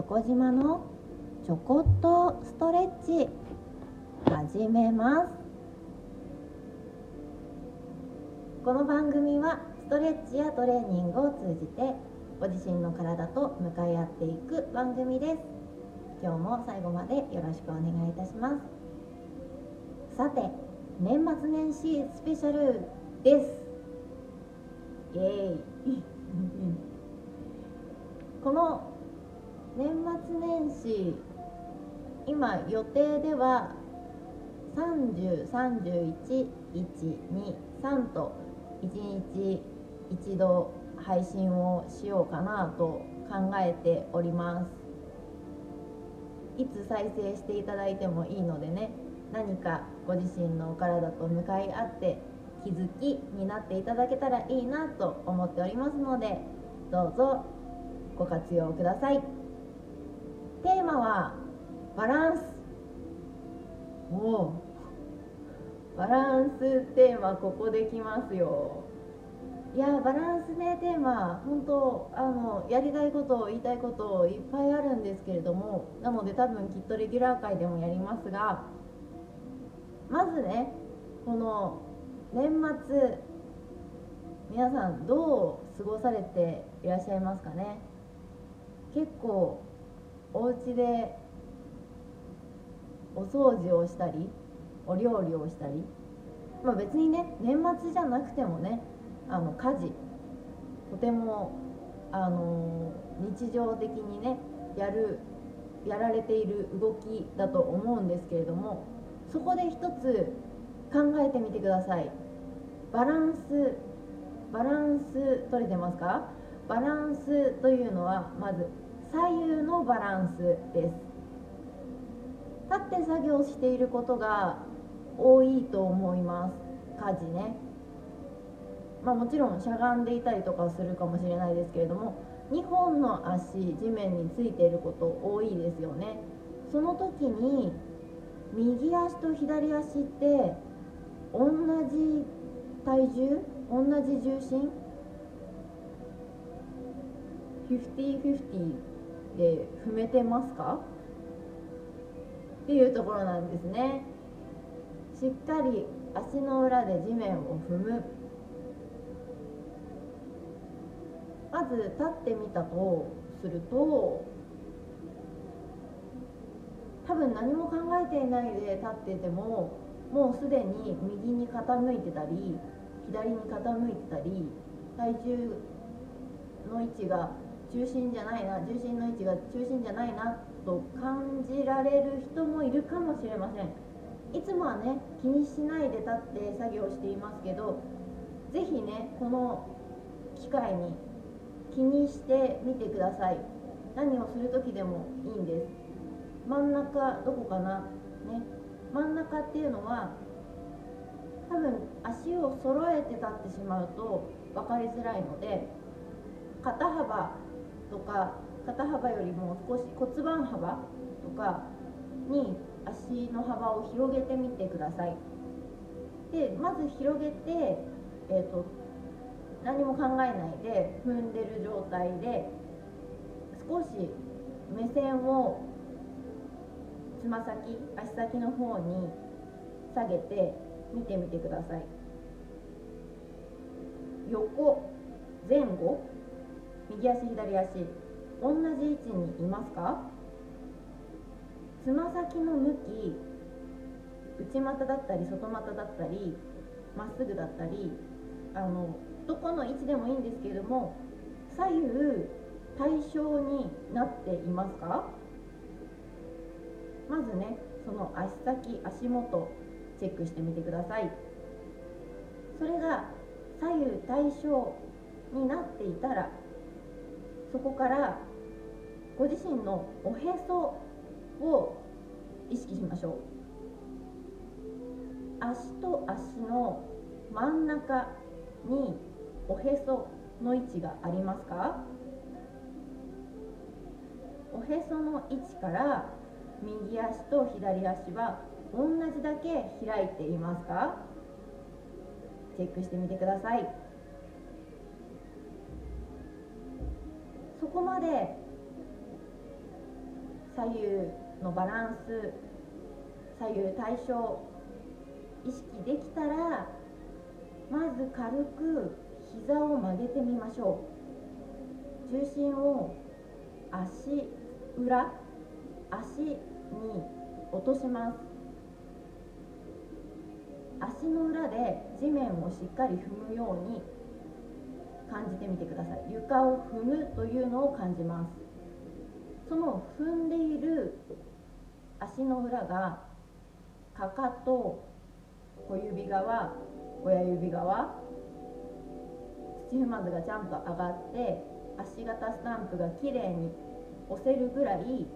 チョコ島のちょこっとストレッチ始めます。この番組はストレッチやトレーニングを通じてご自身の体と向かい合っていく番組です。今日も最後までよろしくお願いいたします。さて年末年始スペシャルです。イエーイ。この年末年始今予定では3031123と1日一度配信をしようかなと考えておりますいつ再生していただいてもいいのでね何かご自身のお体と向かい合って気づきになっていただけたらいいなと思っておりますのでどうぞご活用ください。テーマはバランス。おバランステーマここできますよ。いやバランスねテーマ本当あのやりたいこと言いたいこといっぱいあるんですけれどもなので多分きっとレギュラー界でもやりますがまずねこの年末皆さんどう過ごされていらっしゃいますかね？結構お家でお掃除をしたりお料理をしたり、まあ、別にね年末じゃなくてもねあの家事。とてもあの日常的にねやるやられている動きだと思うんですけれどもそこで一つ考えてみてください。バランスバランス取れてますか？バランスというのはまず左右のバランスです。立って作業していることが多いと思います。家事ね。まあもちろんしゃがんでいたりとかするかもしれないですけれども2本の足地面についていること多いですよね。その時に右足と左足って同じ体重？同じ重心？50-50で踏めてますか？っていうところなんですね。しっかり足の裏で地面を踏む。まず立ってみたとすると多分何も考えていないで立っててももうすでに右に傾いてたり左に傾いてたり体重の位置が中心じゃないな重心の位置が中心じゃないなと感じられる人もいるかもしれません。いつもはね気にしないで立って作業していますけど是非ねこの機会に気にしてみてください。何をする時でもいいんです。真ん中どこかな？ね。真ん中っていうのは多分足を揃えて立ってしまうと分かりづらいので肩幅とか肩幅よりも少し骨盤幅とかに足の幅を広げてみてください。でまず広げて、えーと、何も考えないで踏んでる状態で少し目線をつま先足先の方に下げて見てみてください。横前後右足左足同じ位置にいますか？つま先の向き内股だったり外股だったりまっすぐだったりあのどこの位置でもいいんですけれども左右対称になっていますか？まずねその足先足元チェックしてみてください。それが左右対称になっていたらそこからご自身のおへそを意識しましょう。足と足の真ん中におへその位置がありますか？おへその位置から右足と左足は同じだけ開いていますか？チェックしてみてください。ここまで左右のバランス左右対称意識できたらまず軽く膝を曲げてみましょう。重心を足裏足に落とします。足の裏で地面をしっかり踏むように感じてみてください。床を踏むというのを感じます。その踏んでいる足の裏がかかと小指側親指側土踏まずがちゃんと上がって足型スタンプがきれいに押せるぐらい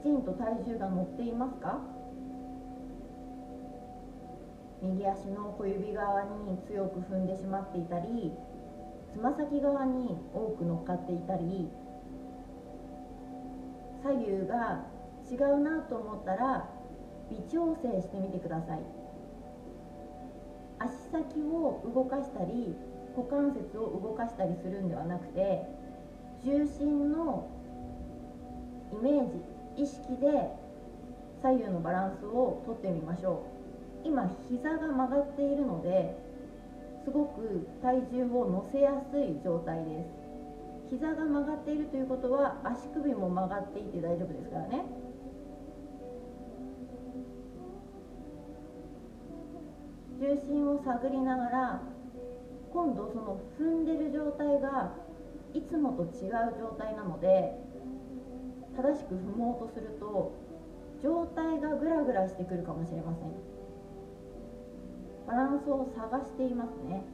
きちんと体重が乗っていますか？右足の小指側に強く踏んでしまっていたりつま先側に多く乗っかっていたり左右が違うなと思ったら微調整してみてください。足先を動かしたり股関節を動かしたりするんではなくて重心のイメージ意識で左右のバランスをとってみましょう。今膝が曲がっているのですごく体重を乗せやすい状態です。膝が曲がっているということは足首も曲がっていて大丈夫ですからね。重心を探りながら今度その踏んでる状態がいつもと違う状態なので正しく踏もうとすると状態がグラグラしてくるかもしれません。バランスを探していますね。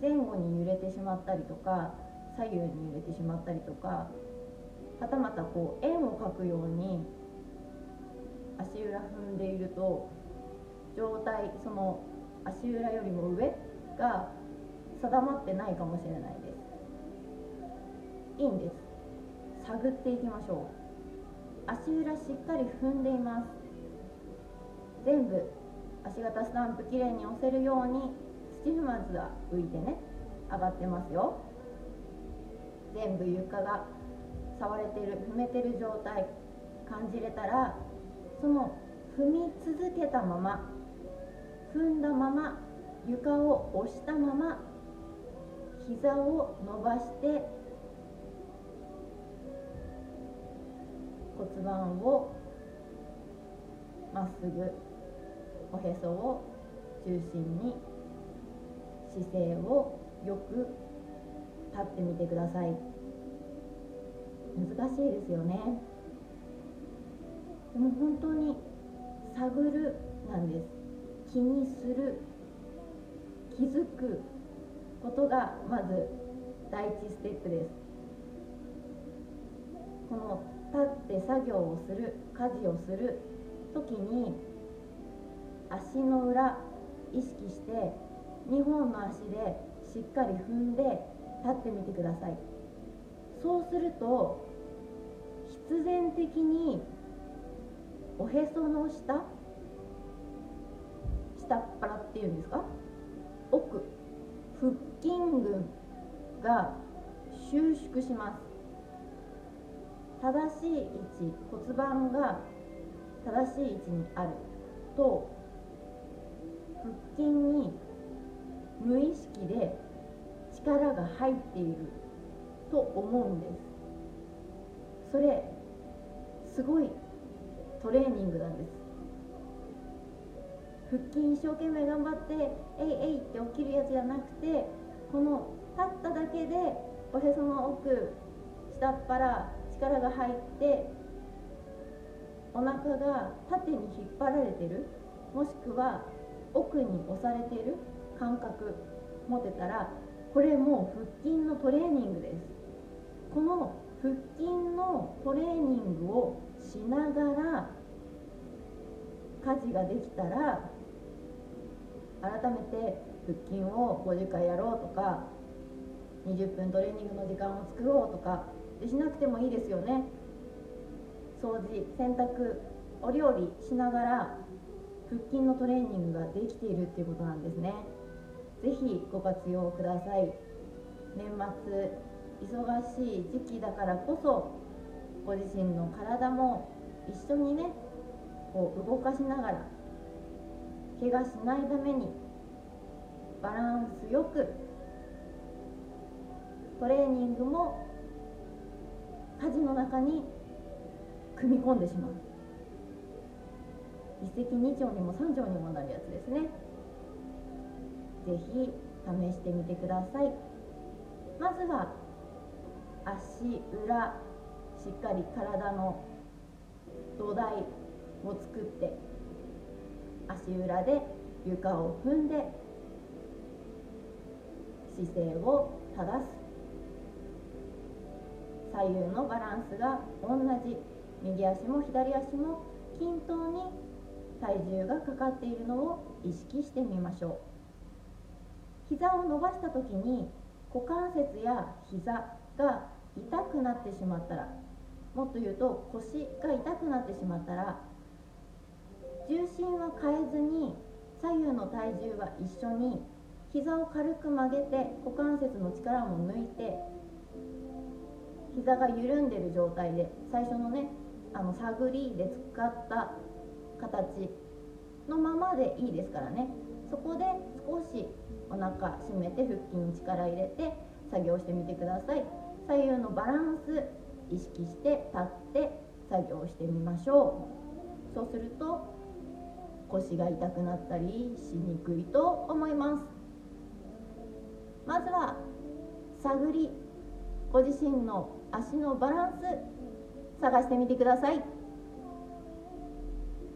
前後に揺れてしまったりとか左右に揺れてしまったりとかはたまたこう円を描くように足裏踏んでいると状態その足裏よりも上が定まってないかもしれないです。いいんです。探っていきましょう。足裏しっかり踏んでいます。部足型スタンプきれいに押せるように土踏まずは浮いてね上がってますよ。全部床が触れてる踏めてる状態感じれたらその踏み続けたまま踏んだまま床を押したまま膝を伸ばして骨盤をまっすぐおへそを中心に姿勢をよく立ってみてください。難しいですよね。でも本当に探るなんです。気にする。気づくことがまず第一ステップです。この立って作業をする家事をする時に足の裏意識して2本の足でしっかり踏んで立ってみてください。そうすると必然的におへその下下っ腹っていうんですか？奥腹筋群が収縮します。正しい位置骨盤が正しい位置にあると筋に無意識で力が入っていると思うんです。それすごいトレーニングなんです。腹筋一生懸命頑張ってえいえいって起きるやつじゃなくてこの立っただけでおへその奥下っ腹力が入ってお腹が縦に引っ張られてる。もしくは奥に押されてる感覚持てたらこれもう腹筋のトレーニングです。この腹筋のトレーニングをしながら家事ができたら改めて腹筋を50回やろうとか20分トレーニングの時間を作ろうとかでしなくてもいいですよね。掃除洗濯お料理しながら腹筋のトレーニングができているっていうことなんですね。是非ご活用ください。年末忙しい時期だからこそご自身の体も一緒にねこう動かしながら怪我しないためにバランスよくトレーニングも家事の中に組み込んでしまう。一石二鳥にも三鳥にもなるやつですね。ぜひ試してみてください。まずは足裏しっかり体の土台を作って足裏で床を踏んで姿勢を正す。左右のバランスが同じ。右足も左足も均等に体重がかかっているのを意識してみましょう。膝を伸ばした時に股関節や膝が痛くなってしまったらもっと言うと腰が痛くなってしまったら重心は変えずに左右の体重は一緒に膝を軽く曲げて股関節の力も抜いて膝が緩んでる状態で最初のねあの探りで使った形のままでいいですからね。そこで少しお腹締めて腹筋に力入れて作業してみてください。左右のバランス意識して立って作業してみましょう。そうすると腰が痛くなったりしにくいと思います。まずは探りご自身の足のバランス探してみてください。